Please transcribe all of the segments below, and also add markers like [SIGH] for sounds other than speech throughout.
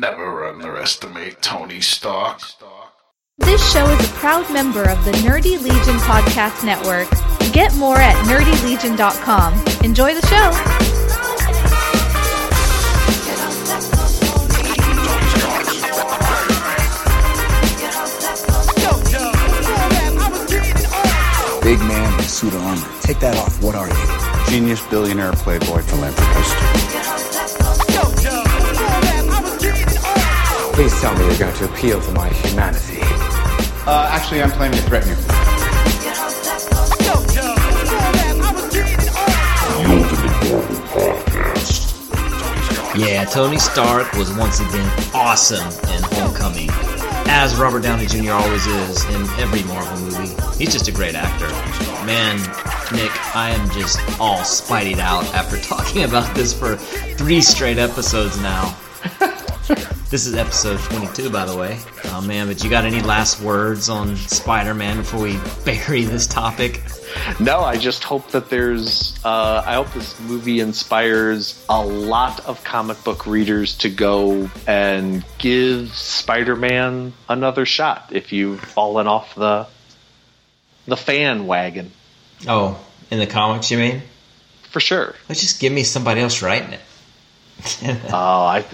Never underestimate Tony Stark. This show is a proud member of the Nerdy Legion Podcast Network. Get more at nerdylegion.com. Enjoy the show. Big man in a suit of armor. Take that off. What are you? Genius, billionaire, playboy, philanthropist. Please tell me you're going to appeal to my humanity. Uh, actually, I'm planning to threaten you. Yeah, Tony Stark was once again awesome in Homecoming, as Robert Downey Jr. always is in every Marvel movie. He's just a great actor. Man, Nick, I am just all spideyed out after [LAUGHS] talking about this for three straight episodes now. This is episode 22, by the way. Oh man, but you got any last words on Spider Man before we [LAUGHS] bury this topic? No, I just hope that there's. Uh, I hope this movie inspires a lot of comic book readers to go and give Spider-Man another shot. If you've fallen off the the fan wagon, Oh, in the comics, you mean? for sure. Let's just give me somebody else writing it. Oh, [LAUGHS] I,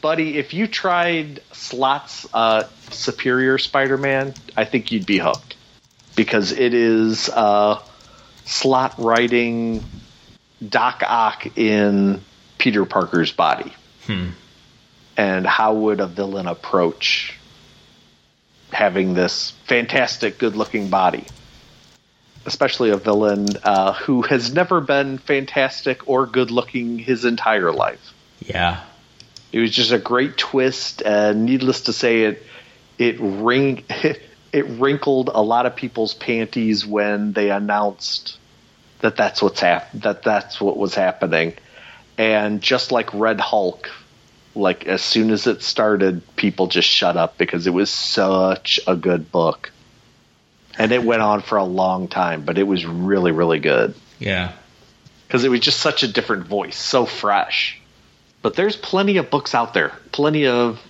buddy, if you tried Slott's uh, Superior Spider-Man, I think you'd be hooked because it is uh, Slot writing Doc Ock in Peter Parker's body. And how would a villain approach having this fantastic, good-looking body? Especially a villain uh, who has never been fantastic or good-looking his entire life. yeah. It was just a great twist, and needless to say, it it ring [LAUGHS] it wrinkled a lot of people's panties when they announced that that's what's hap- that that's what was happening. And just like Red Hulk, like as soon as it started, people just shut up because it was such a good book. And it went on for a long time, but it was really, really good Yeah. because it was just such a different voice, so fresh. But there's plenty of books out there, plenty of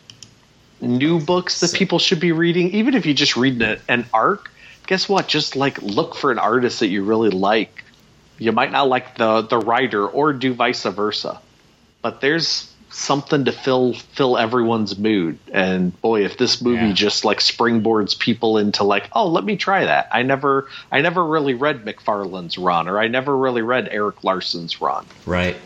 new books that people should be reading. Even if you just read an, an arc, guess what? Just like look for an artist that you really like. You might not like the the writer, or do vice versa. But there's something to fill fill everyone's mood. And boy, if this movie Yeah. just like springboards people into like, oh, let me try that. I never I never really read McFarlane's run, or I never really read Erik Larsen's run Right.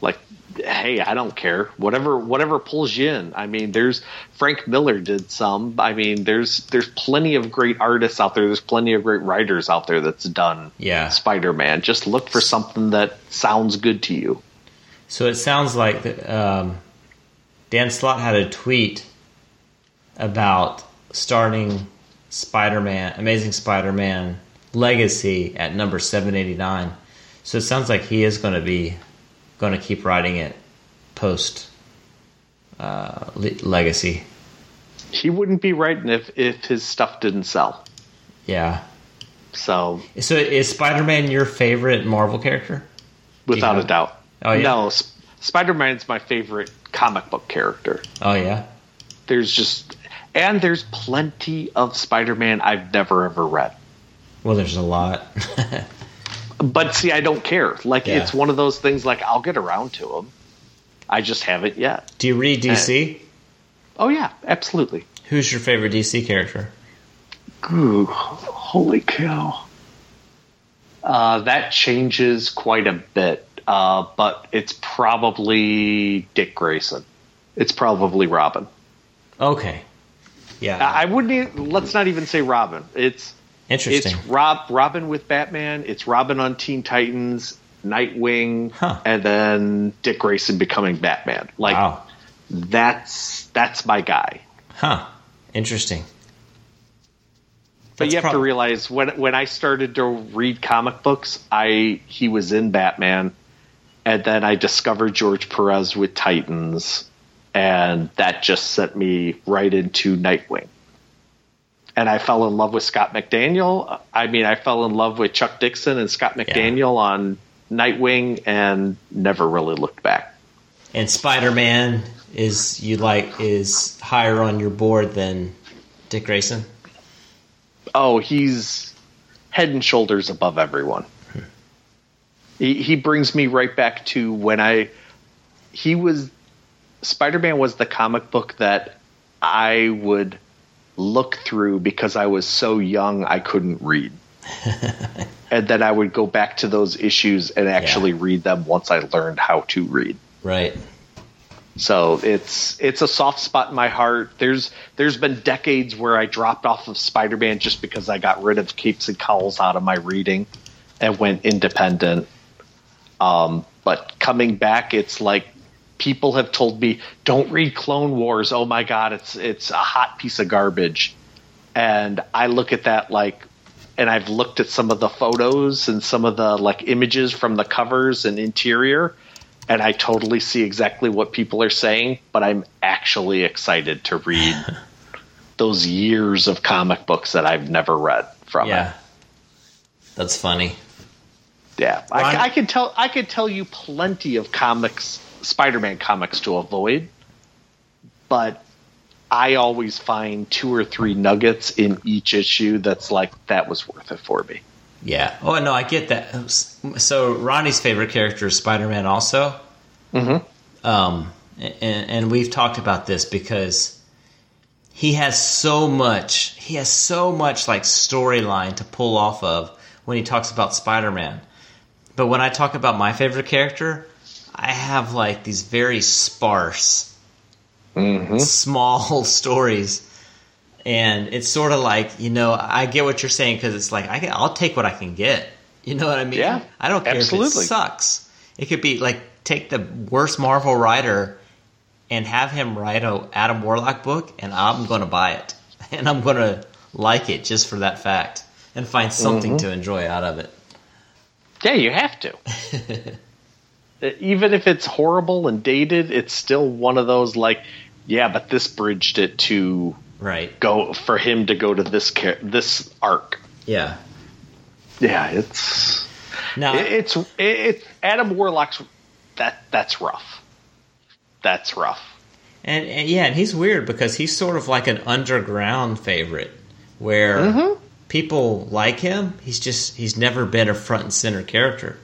like hey i don't care. Whatever whatever pulls you in. I mean there's frank miller did some. I mean there's there's plenty of great artists out there. There's plenty of great writers out there that's done Yeah. spider-man. Just look for something that sounds good to you. So it sounds like that, um, Dan Slott had a tweet about starting Spider-Man, Amazing Spider-Man Legacy at number 789. So it sounds like he is going to be going to keep writing it post uh, le- Legacy. he wouldn't be writing if if his stuff didn't sell Yeah. so So is Spider-Man your favorite Marvel character? without a doubt Oh, yeah? no Sp- spider-man's my favorite comic book character Oh yeah. there's just and there's plenty of spider-man i've never ever read Well, there's a lot. [LAUGHS] But see, I don't care. Like Yeah. it's one of those things. Like I'll get around to them. I just haven't yet. Do you read DC? Oh yeah, absolutely. Who's your favorite DC character? Ooh, holy cow! Uh, that changes quite a bit, uh, but it's probably Dick Grayson. It's probably Robin. Okay. Yeah. I I wouldn't. Even, let's not even say Robin. It's Interesting. It's Rob Robin with Batman. It's Robin on Teen Titans, Nightwing, Huh. and then Dick Grayson becoming Batman. Like wow. that's that's my guy. Huh. Interesting. But That's you have to realize when when I started to read comic books, I he was in Batman, and then I discovered George Perez with Titans, and that just sent me right into Nightwing. And I fell in love with Scott McDaniel. I mean, I fell in love with Chuck Dixon and Scott McDaniel on Nightwing, and never really looked back. And Spider Man is you like is higher on your board than Dick Grayson? Oh, he's head and shoulders above everyone. He, he brings me right back to when I he was Spider Man was the comic book that I would look through because I was so young I couldn't read. [LAUGHS] and then I would go back to those issues and actually Yeah. read them once I learned how to read. Right. So it's it's a soft spot in my heart. There's there's been decades where I dropped off of Spider-Man just because I got rid of capes and cowls out of my reading and went independent. Um, but coming back, it's like people have told me, "Don't read Clone Wars." Oh my God, it's it's a hot piece of garbage. And I look at that like, and I've looked at some of the photos and some of the like images from the covers and interior, and I totally see exactly what people are saying. But I'm actually excited to read [LAUGHS] those years of comic books that I've never read from it. That's funny. Yeah, Ron- I, I could tell. I could tell you plenty of comics, Spider-Man comics to avoid, but I always find two or three nuggets in each issue that's like that was worth it for me. Yeah. Oh no, I get that. So Ronnie's favorite character is Spider Man, also. Mm-hmm. Um, and, and we've talked about this because he has so much. He has so much like storyline to pull off of when he talks about Spider Man. But when I talk about my favorite character, I have like these very sparse, small [LAUGHS] stories and it's sort of like you know I get what you're saying because it's like I can, I'll take what I can get. You know what I mean? Yeah, I don't care if it sucks. It could be like take the worst Marvel writer and have him write a Adam Warlock book, and I'm going to buy it, [LAUGHS] and I'm going to like it just for that fact, and find something Mm-hmm. to enjoy out of it. Yeah, you have to. [LAUGHS] Even if it's horrible and dated, it's still one of those like, yeah, but this bridged it to Right? go for him to go to this char- this arc. Yeah. Yeah, it's Now, it, it's it, it Adam Warlock's that that's rough. That's rough. And, and yeah, and he's weird because he's sort of like an underground favorite where Mm-hmm. people like him. He's just he's never been a front and center character.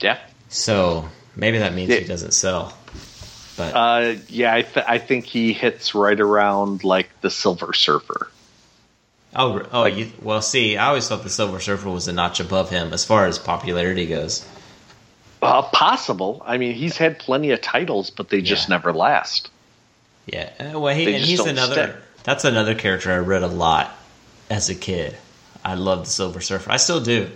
Yeah. So maybe that means he doesn't sell. But Uh, yeah, I, th- I think he hits right around like the Silver Surfer. oh, oh, you, well, see, I always thought the Silver Surfer was a notch above him as far as popularity goes. Uh, possible. I mean, he's had plenty of titles, but they just Yeah. never last. Yeah, uh, well, he, and he's another. That's another character I read a lot as a kid. I loved the Silver Surfer. I still do,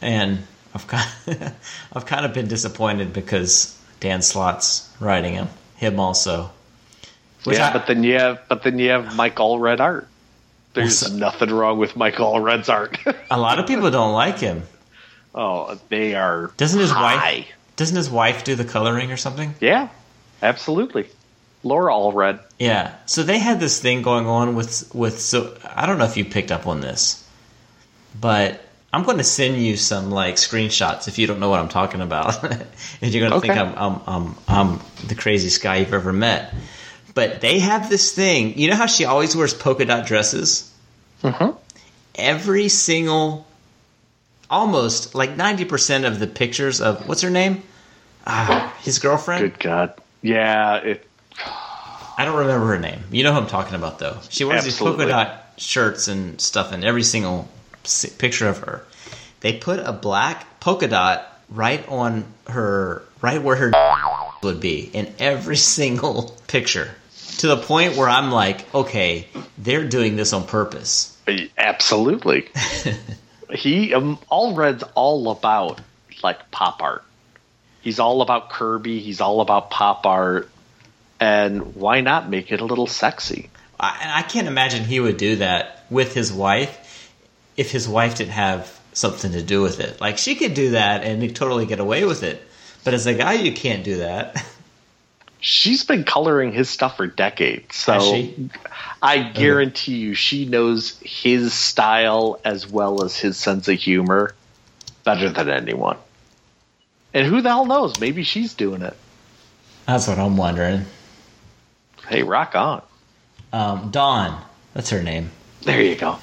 and I've kind, [LAUGHS] I've kind of been disappointed because Dan Slott's writing him. Him also. Yeah, I- but then you have but then you have Mike Allred art. There's nothing wrong with Mike Allred's art. a lot of people don't like him. [LAUGHS] oh, they are. Doesn't his high. wife? Doesn't his wife do the coloring or something? Yeah, absolutely. Laura Allred. Yeah. So they had this thing going on with with so I don't know if you picked up on this, but I'm going to send you some like screenshots if you don't know what I'm talking about, [LAUGHS] and you're going to think I'm, I'm I'm I'm the craziest guy you've ever met. But they have this thing. You know how she always wears polka dot dresses? Mhm. Every single, almost like ninety percent of the pictures of what's her name? Ah, his girlfriend. Good God. Yeah, it. I don't remember her name. You know who I'm talking about, though. She wears Absolutely. these polka dot shirts and stuff in every single picture of her. They put a black polka dot right on her, right where her [LAUGHS] would be in every [LAUGHS] single picture. To the point where I'm like, okay, they're doing this on purpose. Absolutely. [LAUGHS] he um, Allred's all about like pop art. He's all about Kirby. He's all about pop art. And why not make it a little sexy? I, I can't imagine he would do that with his wife if his wife didn't have something to do with it. Like she could do that and totally get away with it. But as a guy, you can't do that. She's been coloring his stuff for decades. So? I guarantee you she knows his style as well as his sense of humor better than anyone. And who the hell knows? Maybe she's doing it. That's what I'm wondering. Hey, rock on. Um, Dawn, that's her name. There you go.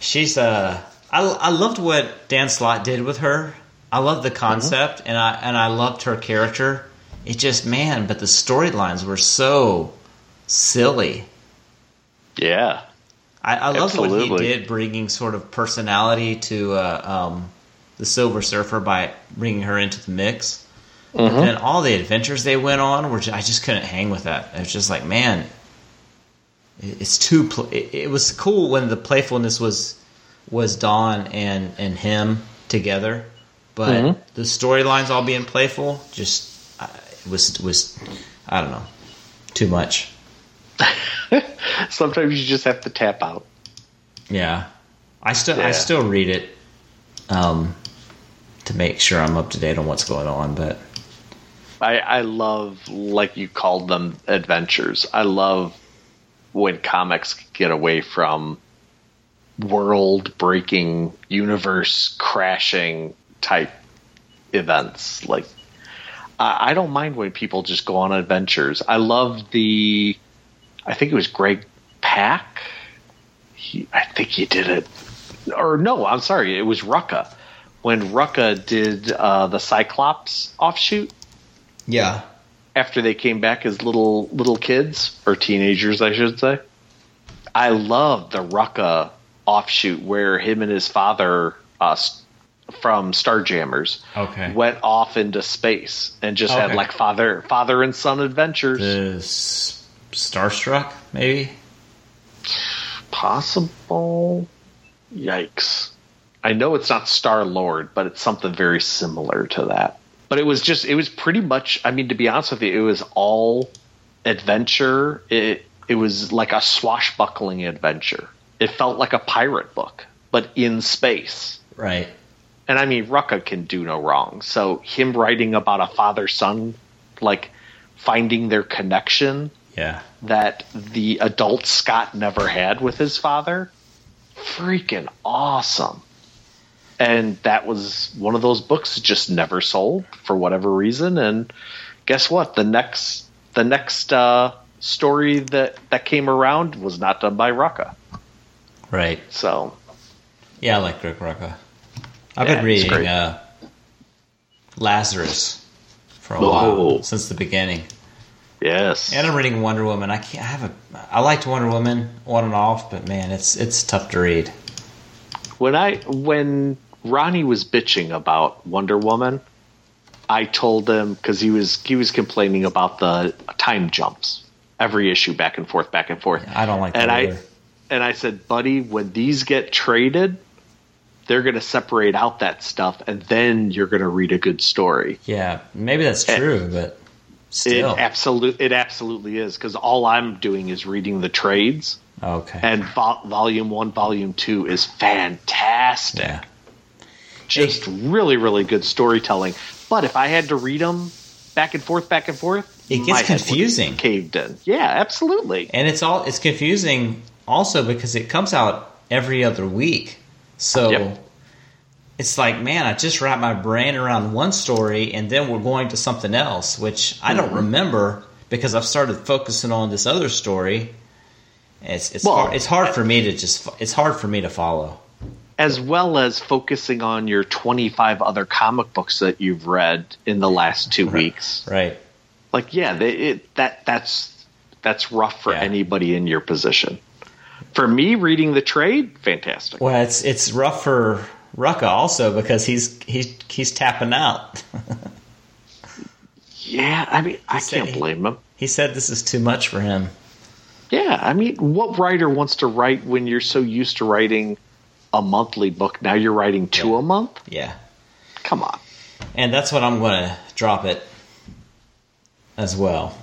She's uh, I I loved what Dan Slott did with her. I loved the concept, and I and I loved her character. It just man, but the storylines were so silly. Yeah. I, I loved what he did, bringing sort of personality to uh, um, the Silver Surfer by bringing her into the mix. Mm-hmm. And all the adventures they went on, were ju- I just couldn't hang with that. It was just like, man, it- it's too. Pl- it, it was cool when the playfulness was was Dawn and and him together, but Mm-hmm. the storylines all being playful just uh, it was was I don't know too much. [LAUGHS] Sometimes you just have to tap out. Yeah, I still Yeah. I still read it um, to make sure I'm up to date on what's going on. But I, I love, like you called them, adventures. I love when comics get away from world breaking, universe crashing type events. Like, I, I don't mind when people just go on adventures. I love the, I think it was Greg Pak. He, I think he did it. Or no, I'm sorry, it was Rucka. When Rucka did uh, the Cyclops offshoot, yeah, after they came back as little little kids or teenagers, I should say. I love the Rucka offshoot where him and his father uh, from Starjammers Okay. went off into space and just had like father father and son adventures. Starstruck maybe. Possible. Yikes. I know it's not Star Lord, but it's something very similar to that. But it was just, it was pretty much, I mean, to be honest with you, it was all adventure. It, it was like a swashbuckling adventure. It felt like a pirate book, but in space. Right. And I mean, Rucka can do no wrong. So him writing about a father son, like finding their connection Yeah. that the adult Scott never had with his father. Freaking awesome. And that was one of those books that just never sold for whatever reason. And guess what? The next the next uh, story that that came around was not done by Rucka. Right. So Yeah, I like Rick Rucka. I've Yeah, been reading uh, Lazarus for a Oh. while since the beginning. yes, And I'm reading Wonder Woman. I can't I have a I liked Wonder Woman on and off, but man, it's it's tough to read. when I when Ronnie was bitching about Wonder Woman, I told him because he was he was complaining about the time jumps every issue back and forth, back and forth. I don't like that and I either. and I said, buddy, when these get traded, they're going to separate out that stuff, and then you're going to read a good story. Yeah, maybe that's Eh, true, but It still. absolute it absolutely is because all I'm doing is reading the trades, okay. and vo- volume one, volume two is fantastic. yeah. Just really really good storytelling but if i had to read them back and forth back and forth It gets my head would confusing. caved in yeah absolutely And it's all it's confusing also because it comes out every other week. So Yep. it's like, man, I just wrap my brain around one story and then we're going to something else, which I Mm-hmm. don't remember because I've started focusing on this other story. It's it's Well, hard, it's hard for me to just it's hard for me to follow. As well as focusing on your 25 other comic books that you've read in the last two weeks Right. like yeah they, it, that that's that's rough for Yeah. anybody in your position for me reading the trade fantastic Well, it's it's rough for Rucka also because he's he's he's tapping out. [LAUGHS] yeah i mean i said can't he- blame him he said this is too much for him. Yeah, I mean, what writer wants to write when you're so used to writing a monthly book? Now you're writing two a month? Yeah. Come on. And that's what I'm going to drop it as well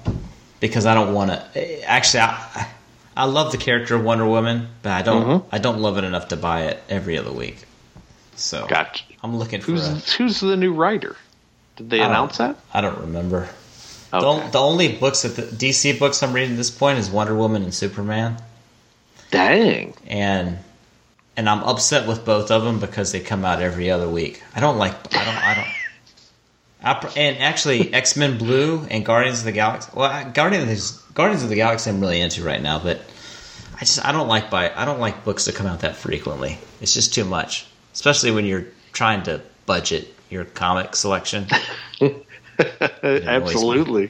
because I don't want to. Actually, I, I love the character of Wonder Woman, but I don't. Mm-hmm. I don't love it enough to buy it every other week. So Gotcha. I'm looking for. Who's a, who's the new writer? Did they I announce that? I don't remember. The, Okay. on- the only books that the DC books I'm reading at this point is Wonder Woman and Superman, Dang. and and I'm upset with both of them because they come out every other week. I don't like. I don't. I don't. I, and actually, [LAUGHS] X Men Blue and Guardians of the Galaxy. Well, Guardians Guardians of the Galaxy I'm really into right now, but I just I don't like buy I don't like books that come out that frequently. It's just too much, especially when you're trying to budget your comic selection. [LAUGHS] Absolutely.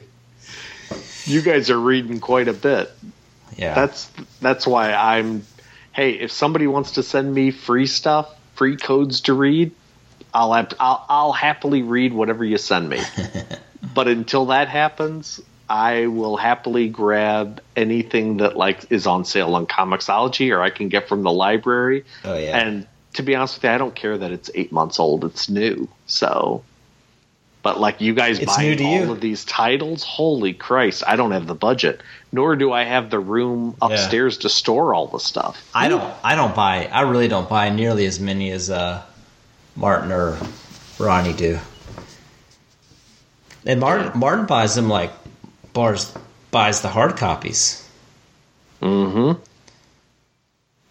You guys are reading quite a bit. Yeah, That's that's why I'm. Hey, if somebody wants to send me free stuff, free codes to read, I'll have, I'll, I'll happily read whatever you send me. [LAUGHS] but until that happens, I will happily grab anything that like is on sale on Comixology or I can get from the library. Oh, yeah. And to be honest with you, I don't care that it's eight months old. It's new, so. But like you guys It's buying all you. of these titles, holy Christ! I don't have the budget, nor do I have the room upstairs to store all the stuff. I don't I don't buy I really don't buy nearly as many as uh, Martin or Ronnie do. And Martin Martin buys them like bars buys the hard copies. Mm-hmm.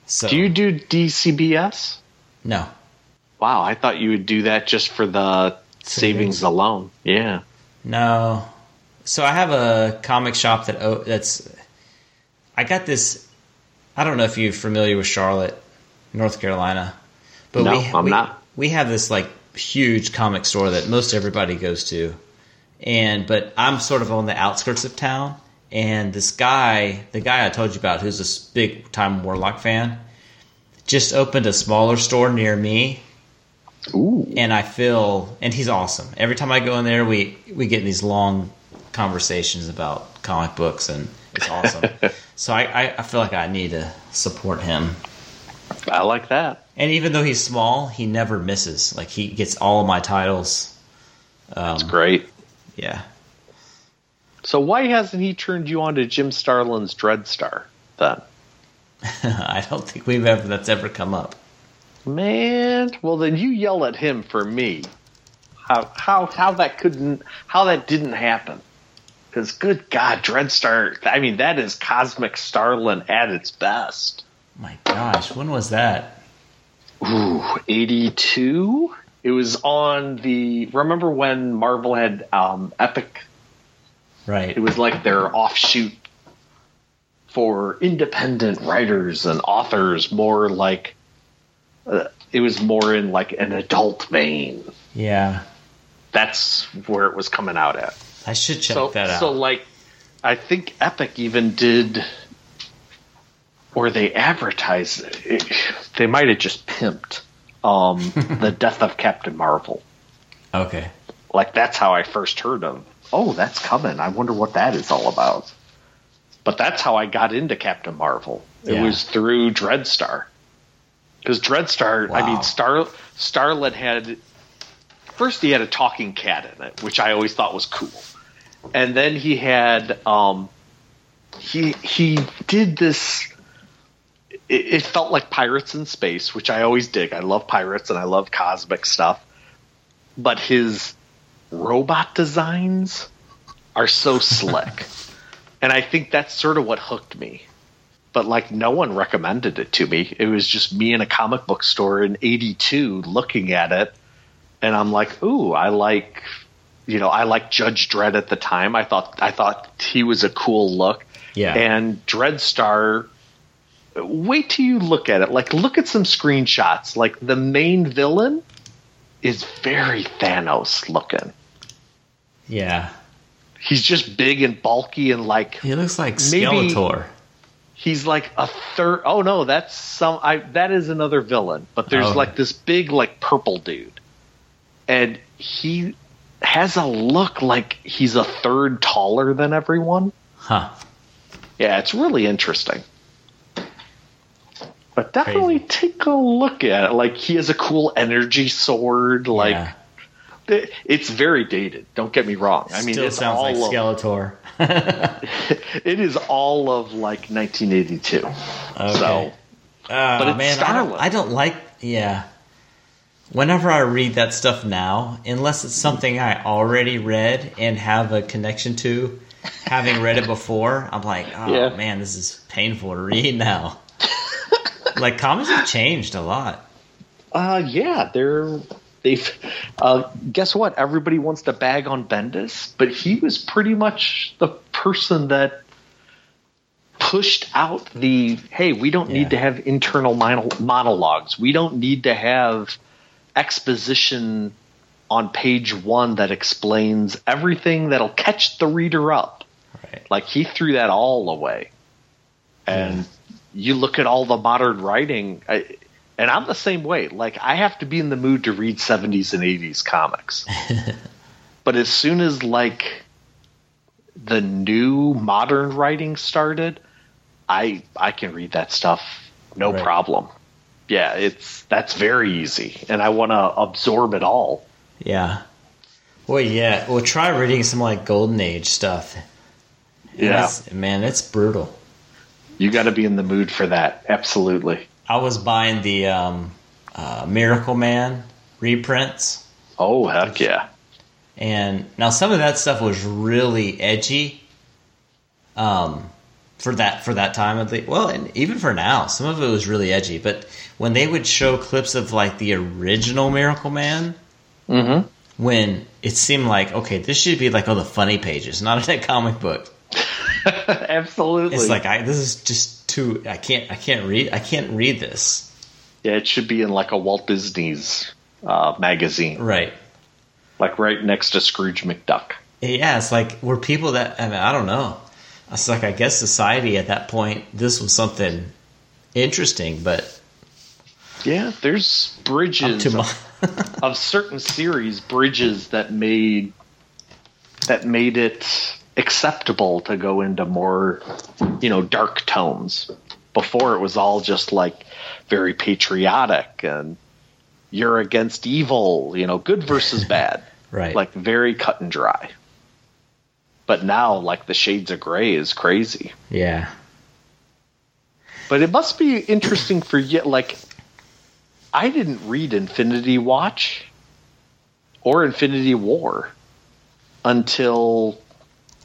So Do you do DCBS? no. Wow, I thought you would do that just for the savings, alone. Yeah. No. So I have a comic shop that oh, that's. I got this. I don't know if you're familiar with Charlotte, North Carolina, but No, we, I'm we, not. We have this like huge comic store that most everybody goes to, and but I'm sort of on the outskirts of town. And this guy, the guy I told you about, who's this big time Warlock fan, just opened a smaller store near me Ooh. and I feel, and he's awesome. Every time I go in there, we we get in these long conversations about comic books, and it's awesome. [LAUGHS] so I, I, I feel like I need to support him. I like that. And even though he's small, he never misses. Like he gets all of my titles. Um, that's great. Yeah, So why hasn't he turned you on to Jim Starlin's Dreadstar then? [LAUGHS] I don't think we've ever that's ever come up. Man, well then you yell at him for me. How how how that couldn't how that didn't happen? Because good God, Dreadstar. I mean, that is Cosmic Starlin at its best. My gosh, when was that? Ooh, eighty two. It was on the. Remember when Marvel had um, Epic? Right. It was like their offshoot for independent writers and authors. More like uh, it was more in like an adult vein. yeah, That's where it was coming out at. I should check so, that out. so like, I think Epic even did, or they advertised. It, they might have just pimped um, [LAUGHS] the death of Captain Marvel. okay. Like that's how I first heard of. Oh, that's coming. I wonder what that is all about. But that's how I got into Captain Marvel. It Yeah. was through Dreadstar. Because Dreadstar, I mean, Star Starlin had first he had a talking cat in it, which I always thought was cool, and then he had um, he he did this. It, it felt like pirates in space, which I always dig. I love pirates and I love cosmic stuff, but his robot designs are so slick. [LAUGHS] and I think that's sort of what hooked me. But like no one recommended it to me. It was just me in a comic book store in 82 looking at it and I'm like, "Ooh, I like you know, I like Judge Dredd at the time. I thought I thought he was a cool look. Yeah. And Dreadstar wait till you look at it. Like look at some screenshots. Like the main villain is very Thanos looking. Yeah, He's just big and bulky and like he looks like Maybe- Skeletor. He's like a third oh no that's some i that is another villain but there's Oh. like this big like purple dude and he has a look like he's a third taller than everyone Huh. yeah it's really interesting but definitely Crazy. take a look at it like he has a cool energy sword like yeah. It's very dated don't get me wrong i mean Still it's sounds like of, Skeletor. [LAUGHS] it is all of like 1982 Okay. so Uh, But it's man, I don't, I don't like. Yeah. Whenever I read that stuff now, unless it's something I already read and have a connection to, having read it before, I'm like, oh Yeah. man, this is painful to read now. like comics have changed a lot. Uh, yeah, they're they've. Uh, guess what? Everybody wants to bag on Bendis, but he was pretty much the person that pushed out the hey, we don't Yeah. need to have internal monologues. We don't need to have exposition on page one that explains everything that'll catch the reader up. Right. Like he threw that all away. And you look at all the modern writing, I, and I'm the same way. Like I have to be in the mood to read 70s and 80s comics. [LAUGHS] but as soon as like the new modern writing started, I I can read that stuff no Right. problem. Yeah, it's that's very easy, and I want to absorb it all. Yeah. Well, yeah. Well, try reading some like Golden Age stuff. Yeah, It's- man, it's brutal. you got to be in the mood for that. Absolutely. I was buying the um, uh, Miracle Man reprints, Oh heck yeah! and now some of that stuff was really edgy. Um, for that for that time of the well, and even for now, some of it was really edgy. But when they would show clips of like the original Miracle Man, Mm-hmm. when it seemed like okay, this should be like all the funny pages, not in a comic book. [LAUGHS] Absolutely. It's like I this is just too. I can't. I can't read. I can't read this. yeah, it should be in like a Walt Disney's uh, magazine, Right. like right next to Scrooge McDuck. Yeah, it's like we're people that I mean I don't know. It's like I guess society at that point this was something interesting, but Yeah, there's bridges to my of, of certain series, bridges that made that made it acceptable to go into more, you know, dark tones. Before it was all just like very patriotic and you're against evil, you know, good versus [LAUGHS] bad. right. Like very cut and dry. But now like the shades of gray is crazy. yeah, But it must be interesting for you. Like, I didn't read Infinity Watch or Infinity War until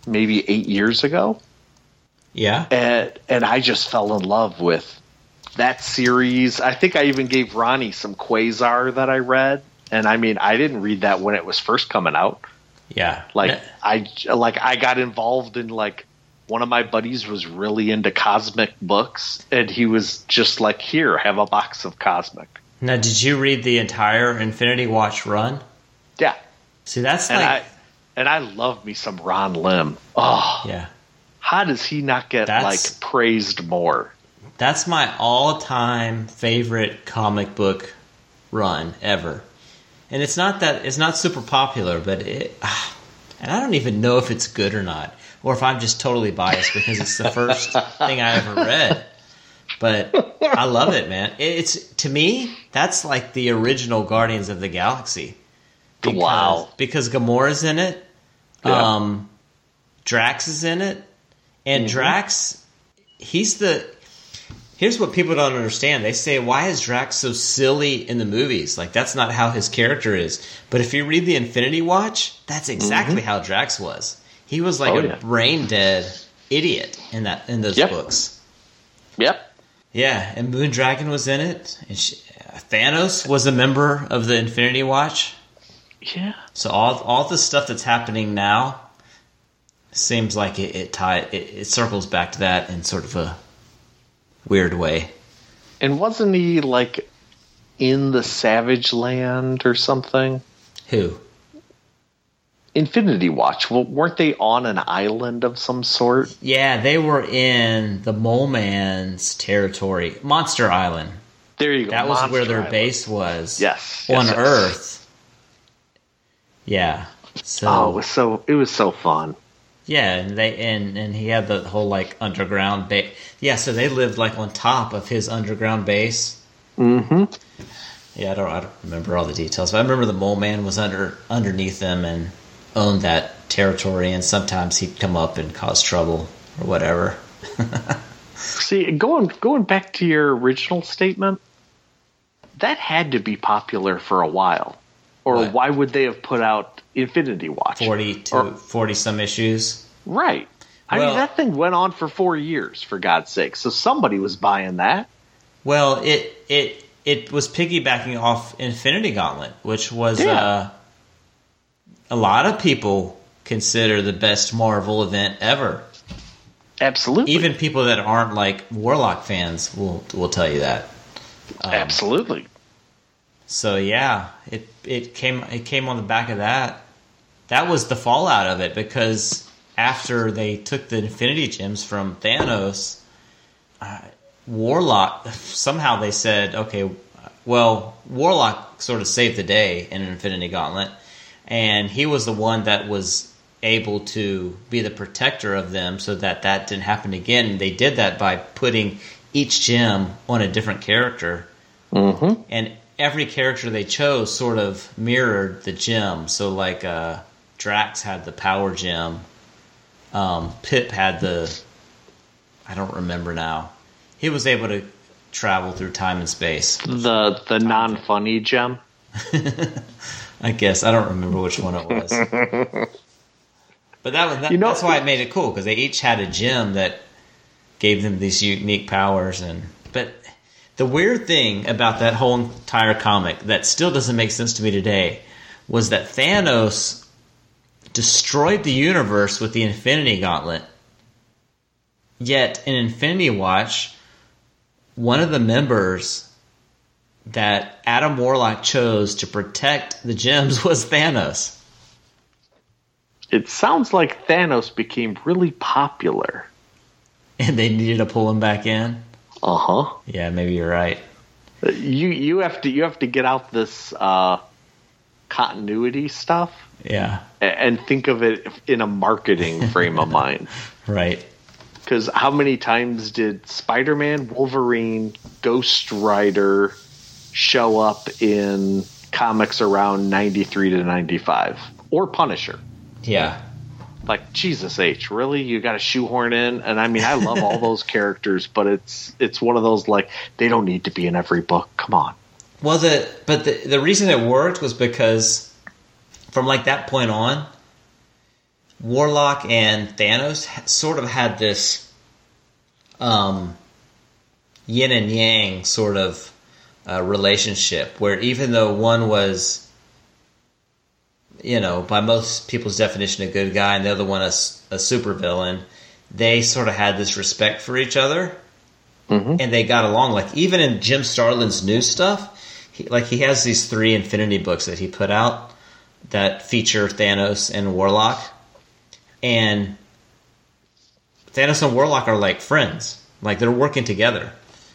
maybe eight years ago, yeah, and and I just fell in love with that series. I think I even gave Ronnie some Quasar that I read, and I mean, I didn't read that when it was first coming out. yeah. Like I like I got involved in like one of my buddies was really into cosmic books and he was just like here have a box of cosmic. now, did you read the entire Infinity Watch run? Yeah. See, that's And like I and I love me some Ron Lim. Oh, yeah. how does he not get That's- like praised more? That's my all-time favorite comic book run ever. And it's not that it's not super popular, but it ah, and I don't even know if it's good or not or if I'm just totally biased because it's the first [LAUGHS] thing I ever read. But I love it, man. It's to me that's like the original Guardians of the Galaxy. Because, Wow. Because Gamora's in it. Yeah. Um Drax is in it. And Drax he's the Here's what people don't understand. They say, why is Drax so silly in the movies? Like, that's not how his character is. But if you read the Infinity Watch, that's exactly how Drax was. He was like Mm-hmm. Oh, a yeah. brain dead idiot in that in those Yep. books. Yep. Yeah, and Moon Dragon was in it. And she, Thanos was a member of the Infinity Watch. Yeah. So all all the stuff that's happening now seems like it it, tie, it it circles back to that in sort of a weird way. And wasn't he like in the Savage Land or something? Who? Infinity Watch. Well, weren't they on an island of some sort? Yeah, they were in the Mole Man's territory, Monster Island. There you go. That was Monster where their Island. base was. Yes, on yes, yes. Yeah. So Oh, it was so it was so fun. yeah, and they and and he had the whole like underground base. Yeah, so they lived like on top of his underground base. Mm-hmm. Yeah, I don't I don't remember all the details, but I remember the Mole Man was under underneath them and owned that territory, and sometimes he'd come up and cause trouble or whatever. [LAUGHS] See, going going back to your original statement, that had to be popular for a while, or What? why would they have put out Infinity Watch? 40 to Or- 40 some issues. right. I Well- mean, that thing went on for four years, for God's sake. So somebody was buying that. Well, it it it was piggybacking off Infinity Gauntlet, which was Yeah. uh, a lot of people consider the best Marvel event ever. Absolutely. Even people that aren't like Warlock fans will will tell you that. Um, Absolutely. So yeah, it it came it came on the back of that. That was the fallout of it because after they took the Infinity Gems from Thanos, uh, Warlock somehow they said, okay, well, Warlock sort of saved the day in Infinity Gauntlet, and he was the one that was able to be the protector of them so that that didn't happen again. They did that by putting each gem on a different character. Mm-hmm. And every character they chose sort of mirrored the gem. So, like, uh, Drax had the power gem, um, Pip had the. I don't remember now. He was able to travel through time and space. The the non funny gem. [LAUGHS] I guess I don't remember which one it was. [LAUGHS] but that was that, You know- that's why it made it cool because they each had a gem that gave them these unique powers and but the weird thing about that whole entire comic that still doesn't make sense to me today was that Thanos destroyed the universe with the Infinity Gauntlet. Yet in Infinity Watch, one of the members that Adam Warlock chose to protect the gems [LAUGHS] was Thanos. It sounds like Thanos became really popular. And they needed to pull him back in. Uh huh. Yeah, maybe you're right. You you have to you have to get out this uh, continuity stuff Yeah, and think of it in a marketing [LAUGHS] frame of mind. right. Because how many times did Spider Man, Wolverine, Ghost Rider show up in comics around 93 to 95? Or Punisher? Yeah. Like Jesus H, really? You got to shoehorn in? And I mean, I love all [LAUGHS] those characters, but it's it's one of those like they don't need to be in every book. Come on. Well, the but the the reason it worked was because from like that point on, Warlock and Thanos sort of had this um, yin and yang sort of uh, relationship where even though one was, you know, by most people's definition, a good guy, and the other one a, a supervillain, they sort of had this respect for each other mm-hmm. and they got along. Like even in Jim Starlin's new stuff, he, like he has these three Infinity books that he put out that feature Thanos and Warlock, and Thanos and Warlock are like friends. Like they're working together,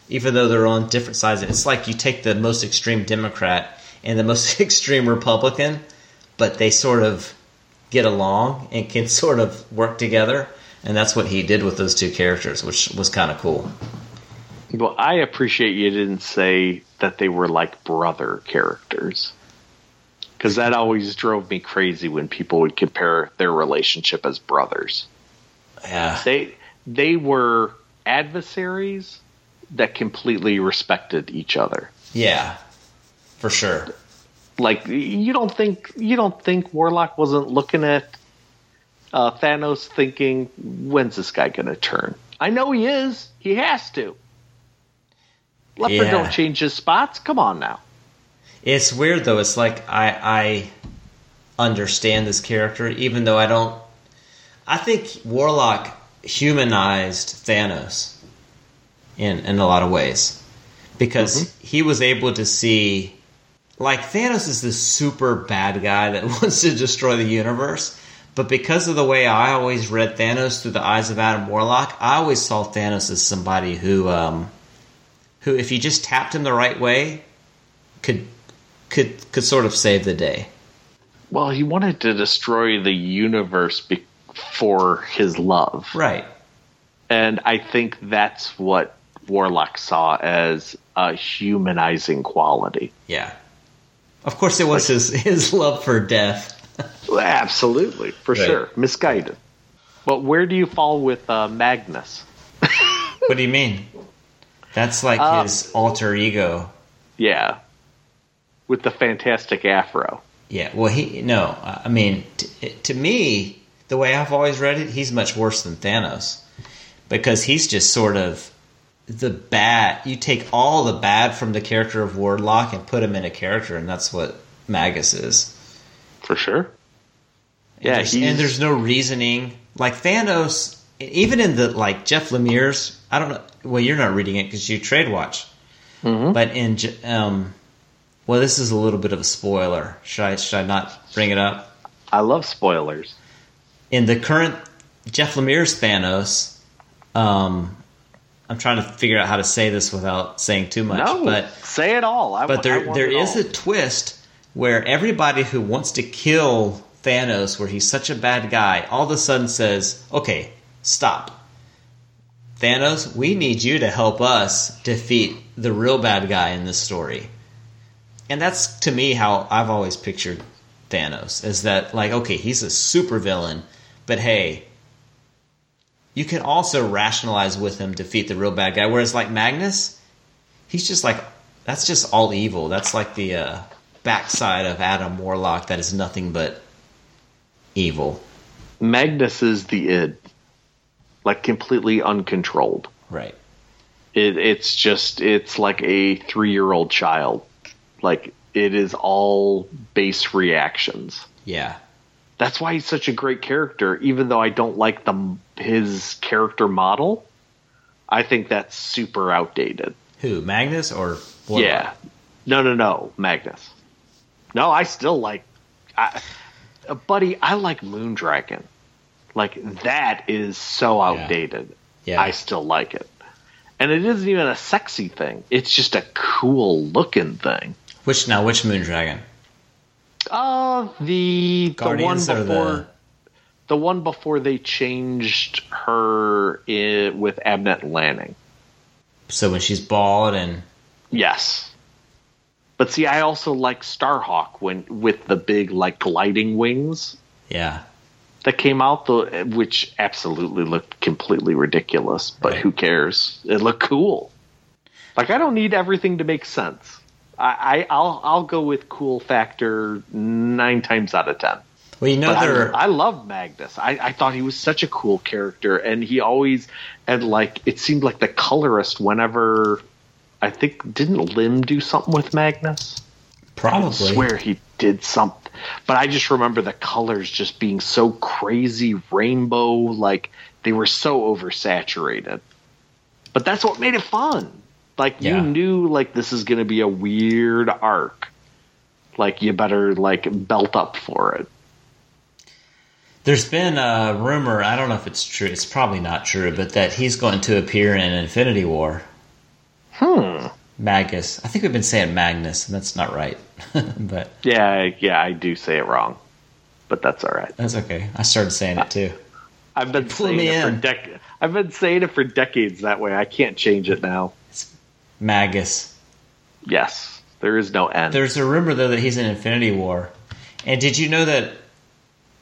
even though they're on different sides. It's like you take the most extreme Democrat and the most [LAUGHS] extreme Republican, but they sort of get along and can [LAUGHS] sort of work together. And that's what he did with those two characters, which was kind of cool. Well, I appreciate you didn't say that they were like brother characters. Because that always drove me crazy when people would compare their relationship as brothers. Yeah. They they were adversaries that completely respected each other. Yeah, for sure. Like you don't think you don't think Warlock wasn't looking at uh, Thanos thinking, "When's this guy going to turn?" I know he is. He has to. Leopard Yeah. don't change his spots. Come on now. It's weird though. It's like I I understand this character, even though I don't. I think Warlock humanized Thanos in in a lot of ways because he was able to see. Like Thanos is this super bad guy that [LAUGHS] wants to destroy the universe, but because of the way I always read Thanos through the eyes of Adam Warlock, I always saw Thanos as somebody who, um, who if you just tapped him the right way, could could could sort of save the day. Well, he wanted to destroy the universe be- for his love. Right. And I think that's what Warlock saw as a humanizing quality. Yeah. Of course, it was his his love for death. Absolutely, for Right. sure. Misguided. But where do you fall with uh, Magus? [LAUGHS] What do you mean? That's like Uh, his alter ego. Yeah. With the fantastic afro. Yeah. Well, he no. I mean, t- to me, the way I've always read it, he's much worse than Thanos because he's just sort of the bad. You take all the bad from the character of Warlock and put him in a character, and that's what Magus is. For sure. And Yeah, there's, and there's no reasoning. Like Thanos even in the like Jeff Lemire's, I don't know. Well, you're not reading it because you trade watch, but in um, well, this is a little bit of a spoiler. Should I should I not bring it up? I love spoilers. in the current Jeff Lemire's Thanos, um, I'm trying to figure out how to say this without saying too much. No, but say it all. I, but there there all. a twist where everybody who wants to kill Thanos, where he's such a bad guy, all of a sudden says, "Okay, stop." Thanos, we need you to help us defeat the real bad guy in this story. And that's to me how I've always pictured Thanos is that like okay, he's a supervillain, but hey, you can also rationalize with him defeat the real bad guy whereas like Magnus, he's just like that's just all evil. That's like the uh, backside of Adam Warlock that is nothing but evil. Magnus is the id, like completely uncontrolled. Right. It, it's just it's like a three year old child. Like it is all base reactions. Yeah. That's why he's such a great character. Even though I don't like the his character model, I think that's super outdated. Who? Magnus or? Yeah. No, no, no, Magnus. No, I still like, I, uh, buddy. I like Moondragon. Like that is so outdated. Yeah. I still like it, and it isn't even a sexy thing. It's just a cool looking thing. Which now? Which Moondragon? Uh the Guardians the one before the? the one before they changed her i with Abnett Lanning. So when she's bald and Yes. But see, I also like Starhawk when with the big like gliding wings yeah, that came out, the which absolutely looked completely ridiculous. But Right. who cares? It looked cool. Like I don't need everything to make sense. I, I I'll I'll go with cool factor nine times out of ten. well, you know there. I, I love Magnus. I, I thought he was such a cool character, and he always and like it seemed like the colorist whenever I think didn't Lim do something with Magnus? I probably. swear he did something, but I just remember the colors just being so crazy rainbow, like they were so oversaturated. But that's what made it fun. Like Yeah. you knew, like this is going to be a weird arc. Like you better like belt up for it. There's been a rumor. I don't know if it's true. It's probably not true, but that he's going to appear in Infinity War. Hmm. Magus. I think we've been saying Magnus, and that's not right. [LAUGHS] but Yeah, yeah, I do say it wrong, but that's all right. that's okay. I started saying it too. I've been saying it for dec- I've been saying it for decades that way. I can't change it now. Magus. Yes, there is no end. There's a rumor though that he's in Infinity War. And did you know that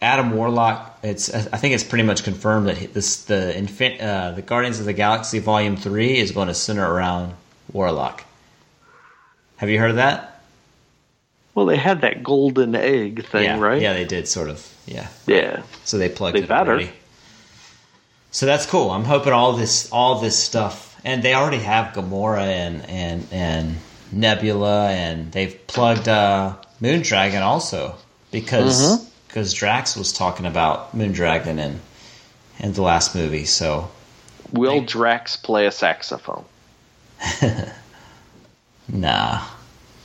Adam Warlock? It's I think it's pretty much confirmed that this the infin, uh, the Guardians of the Galaxy Volume Three is going to center around Warlock. Have you heard of that? well, they had that golden egg thing, yeah, right? Yeah, they did sort of. Yeah, Yeah. so they plugged They it better. already. So that's cool. I'm hoping all this all this stuff, and they already have Gamora and and and Nebula, and they've plugged uh, Moondragon also because Mm-hmm. because Drax was talking about Moondragon in in the last movie. So Will Drax play a saxophone? [LAUGHS] nah,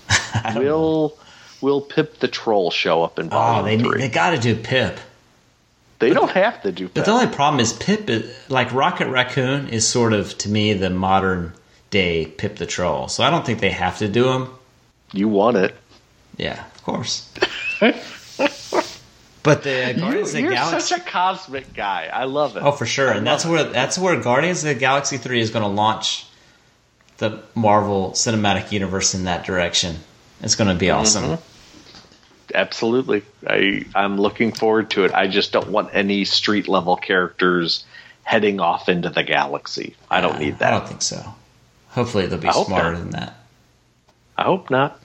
[LAUGHS] don't know. Will Will Pip the Troll show up in Volume Oh, they Three? they got to do Pip. They don't have to do. But the only problem is Pip, is, like Rocket Raccoon, is sort of to me the modern day Pip the Troll. So I don't think they have to do him. you want it. Yeah, of course. [LAUGHS] but the Guardians of the Galaxy. such a cosmic guy. I love it. oh, for sure, and that's where that's where Guardians of the Galaxy three is going to launch the Marvel Cinematic Universe in that direction. It's going to be mm-hmm. awesome. Absolutely. I I'm looking forward to it. I just don't want any street level characters heading off into the galaxy. I don't need that. I don't think so. Hopefully, they'll be I smarter than that. I hope not.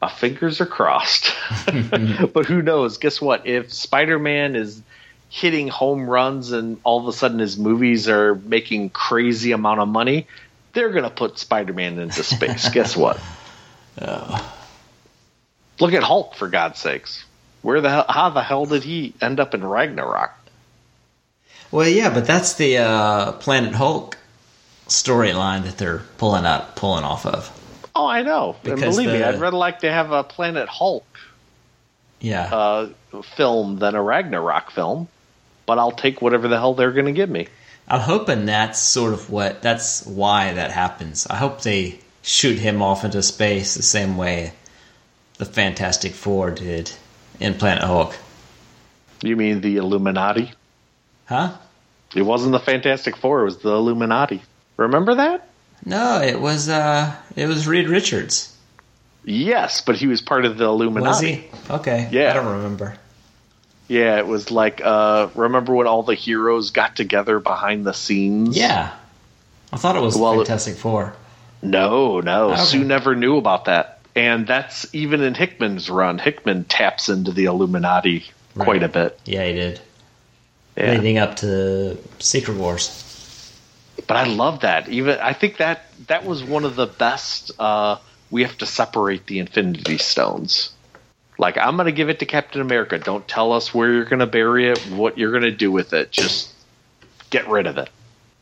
My fingers are crossed. [LAUGHS] but who knows? Guess what? If Spider Man is hitting home runs and all of a sudden his movies are making crazy amount of money, they're gonna put Spider Man into space. [LAUGHS] Guess what? Oh. Look at Hulk for God's sakes. Where the hell, how the hell did he end up in Ragnarok? Well, yeah, but that's the uh, Planet Hulk storyline that they're pulling out, pulling off of. Oh, I know. And believe me, I'd rather like to have a Planet Hulk Yeah, uh, film than a Ragnarok film. But I'll take whatever the hell they're going to give me. I'm hoping that's sort of what that's why that happens. I hope they shoot him off into space the same way the Fantastic Four did in Planet Hulk. You mean the Illuminati? Huh? It wasn't the Fantastic Four; it was the Illuminati. Remember that? No, it was uh it was Reed Richards. Yes, but he was part of the Illuminati. Was he? Okay. Yeah. I don't remember. Yeah, it was like uh, remember when all the heroes got together behind the scenes? Yeah. I thought it was Well, it- Fantastic Four. No, no. Okay. Sue never knew about that. And that's even in Hickman's run. Hickman taps into the Illuminati quite a bit. Yeah, he did. Yeah. Leading up to Secret Wars. But I love that. Even I think that that was one of the best uh, we have to separate the Infinity Stones. Like I'm going to give it to Captain America. Don't tell us where you're going to bury it, what you're going to do with it. Just get rid of it.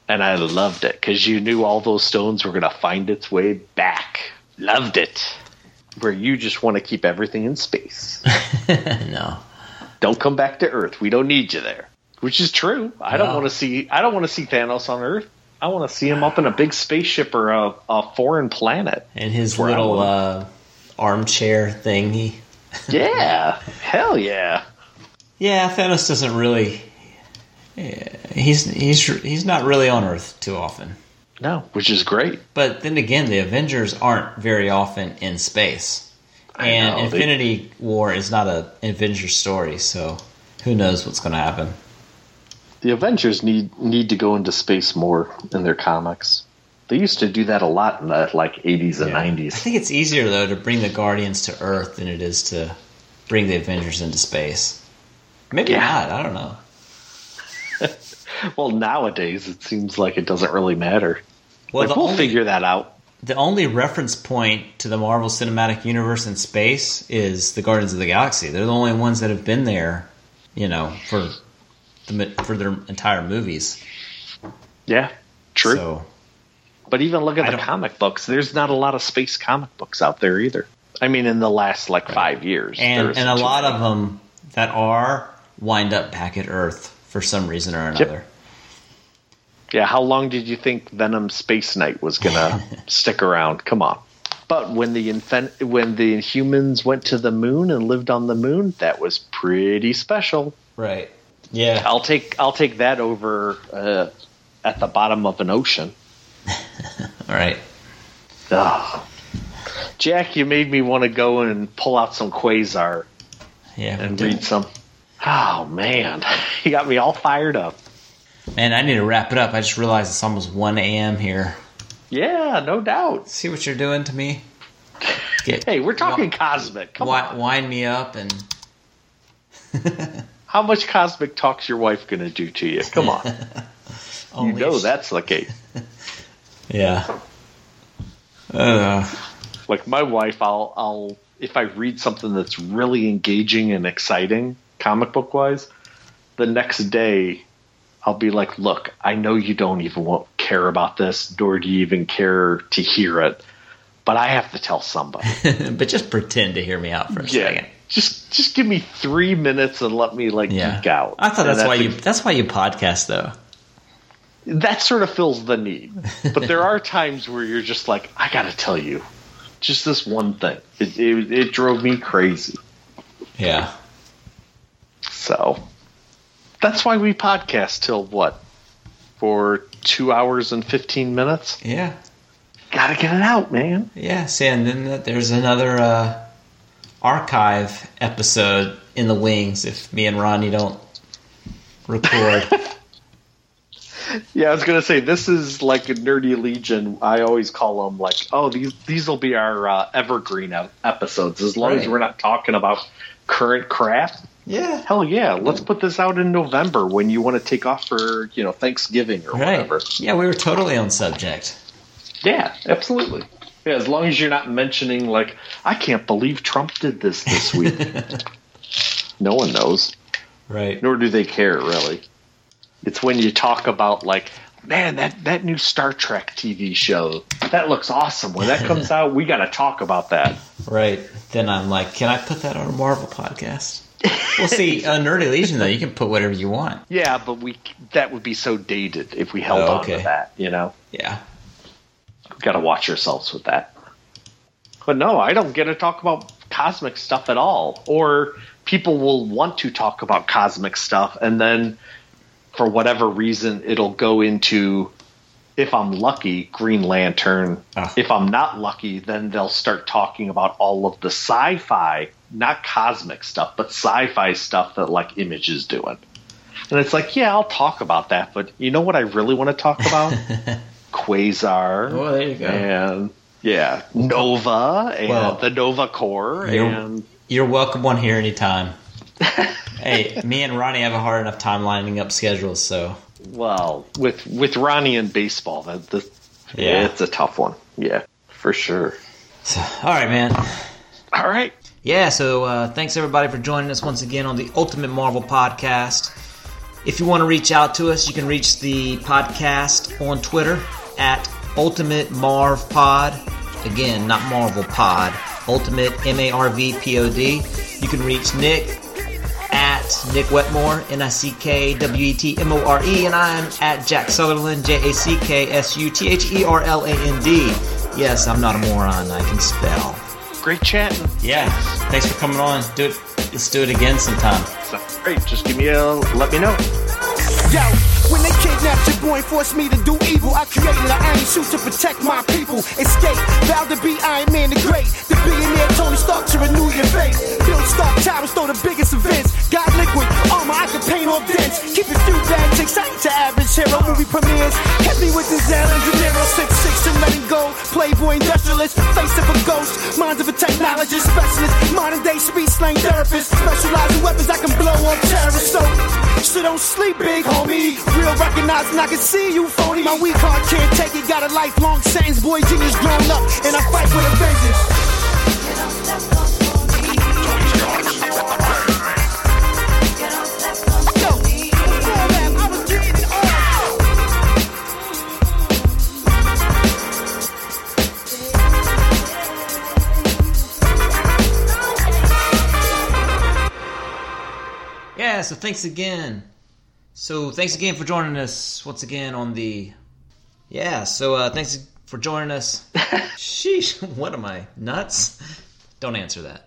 And I loved it because you knew all those stones were going to find its way back. Loved it. Where you just want to keep everything in space. [LAUGHS] no. don't come back to Earth. We don't need you there. Which is true. I don't want to see. I don't want to see Thanos on Earth. I want to see him up in a big spaceship or a, a foreign planet. And his little uh, armchair thingy. [LAUGHS] Yeah, hell yeah. Yeah, Thanos doesn't really. yeah, He's he's he's not really on Earth too often. No, which is great. But then again, the Avengers aren't very often in space, I and know, they- Infinity War is not a Avengers story, so who knows what's going to happen? The Avengers need need to go into space more in their comics. They used to do that a lot in the like 80s and I 90s. think it's easier though to bring the Guardians to Earth than it is to bring the Avengers into space. Maybe Yeah. not. I don't know. [LAUGHS] Well, nowadays it seems like it doesn't really matter. Well, like, we'll only- figure that out. The only reference point to the Marvel Cinematic Universe in space is the Guardians of the Galaxy. They're the only ones that have been there, you know, for the for their entire movies. Yeah, true. So But even look at I the comic books. There's not a lot of space comic books out there either. I mean, in the last like five years, and and a lot many. of them that are wind up back at Earth for some reason or another. Yeah, how long did you think Venom Space Knight was gonna [LAUGHS] stick around? Come on. But when the infin- when the Inhumans went to the moon and lived on the moon, that was pretty special. Right. Yeah. I'll take I'll take that over uh, at the bottom of an ocean. [LAUGHS] All right. Ugh. Jack, you made me want to go and pull out some Quasar Yeah. and read some. Oh man, [LAUGHS] you got me all fired up. Man, I need to wrap it up. I just realized it's almost one a.m. here. Yeah, no doubt. See what you're doing to me? Get, Hey, we're talking cosmic. Come on. wind me up and [LAUGHS] How much cosmic talk's your wife going to do to you? Come on. [LAUGHS] you know if- that's the case. [LAUGHS] Yeah. Uh, Like my wife, I'll, I'll, if I read something that's really engaging and exciting, comic book wise, the next day, I'll be like, "Look, I know you don't even want, care about this, nor do you even care to hear it, but I have to tell somebody." [LAUGHS] but just pretend to hear me out for a second. just, just give me three minutes and let me like Yeah. geek out. I thought And that's why you. That's why you podcast, though. that sort of fills the need. [LAUGHS] But there are times where you're just like, I got to tell you, just this one thing. It, it, it drove me crazy. Yeah. So that's why we podcast till what? For two hours and 15 minutes? Yeah. Got to get it out, man. Yeah. See, and then there's another uh, archive episode in the wings if me and Ronnie don't record. [LAUGHS] Yeah, I was gonna say this is like a nerdy legion. I always call them like, oh, these these will be our uh, evergreen episodes as long as we're not talking about current crap. Yeah. Hell yeah, let's put this out in November when you want to take off for you know Thanksgiving or Right. whatever. Yeah, we were totally on subject. Yeah, absolutely. Yeah, as long as you're not mentioning like, I can't believe Trump did this this week. [LAUGHS] no one knows, Right. nor do they care really. It's when you talk about like, man, that that new Star Trek TV show that looks awesome. When that comes [LAUGHS] out, we got to talk about that. Right. Then I'm like, can I put that on a Marvel podcast? Well, see, [LAUGHS] uh, Nerdy Legion though, you can put whatever you want. Yeah, but we that would be so dated if we held Oh, on to that. You know, Yeah. we got to watch ourselves with that. But no, I don't get to talk about cosmic stuff at all. Or people will want to talk about cosmic stuff, and then for whatever reason, it'll go into. If I'm lucky, Green Lantern. Ah. If I'm not lucky, then they'll start talking about all of the sci-fi, not cosmic stuff, but sci-fi stuff that like Image is doing. And it's like, yeah, I'll talk about that, but you know what I really want to talk about? [LAUGHS] Quasar. Oh, there you go. And yeah, Nova and Well, the Nova Corps you're- and You're welcome on here anytime. [LAUGHS] hey, me and Ronnie have a hard enough time lining up schedules, so well, with with Ronnie and baseball, that the Yeah. it's a tough one. Yeah, for sure. so all right, man. All right. Yeah, so uh, thanks everybody for joining us once again on the Ultimate Marvel Podcast. If you want to reach out to us, you can reach the podcast on Twitter at Ultimate Marv Pod. Again, not Marvel Pod. Ultimate M A R V P O D. You can reach Nick at Nick Wetmore, N I C K W E T M O R E, and I'm at Jack Sutherland, J A C K S U T H E R L A N D. Yes, I'm not a moron. I can spell. Great chatting. Yeah, thanks for coming on. Do it. Let's do it again sometime. Great. Just give me a let me know. Yo, when they kidnapped your boy and forced me to do evil, I created an iron suit to protect my people. Escape, vowed to be Iron Man the Great. The billionaire Tony Stark to renew your faith. Build Stark Towers, throw the biggest events. Got liquid armor, I can paint all dents. Keep a few I ain't your average hero. Movie premieres, hit me with this Alan De Niro. Six six to letting go. Playboy industrialist, face of a ghost. Minds of a technologist, specialist. Modern day speech slang therapist. Specialize in weapons I can blow on terrorists. So, so don't sleep, big homie. Real recognizing I can see you, phony. My weak heart can't take it. Got a lifelong sentence. Boy, genius grown up. And I fight with a vengeance. Yeah, so thanks again. So thanks again for joining us once again on the. Yeah, so uh, thanks for joining us. [LAUGHS] Sheesh, [LAUGHS] what am I nuts? Don't answer that.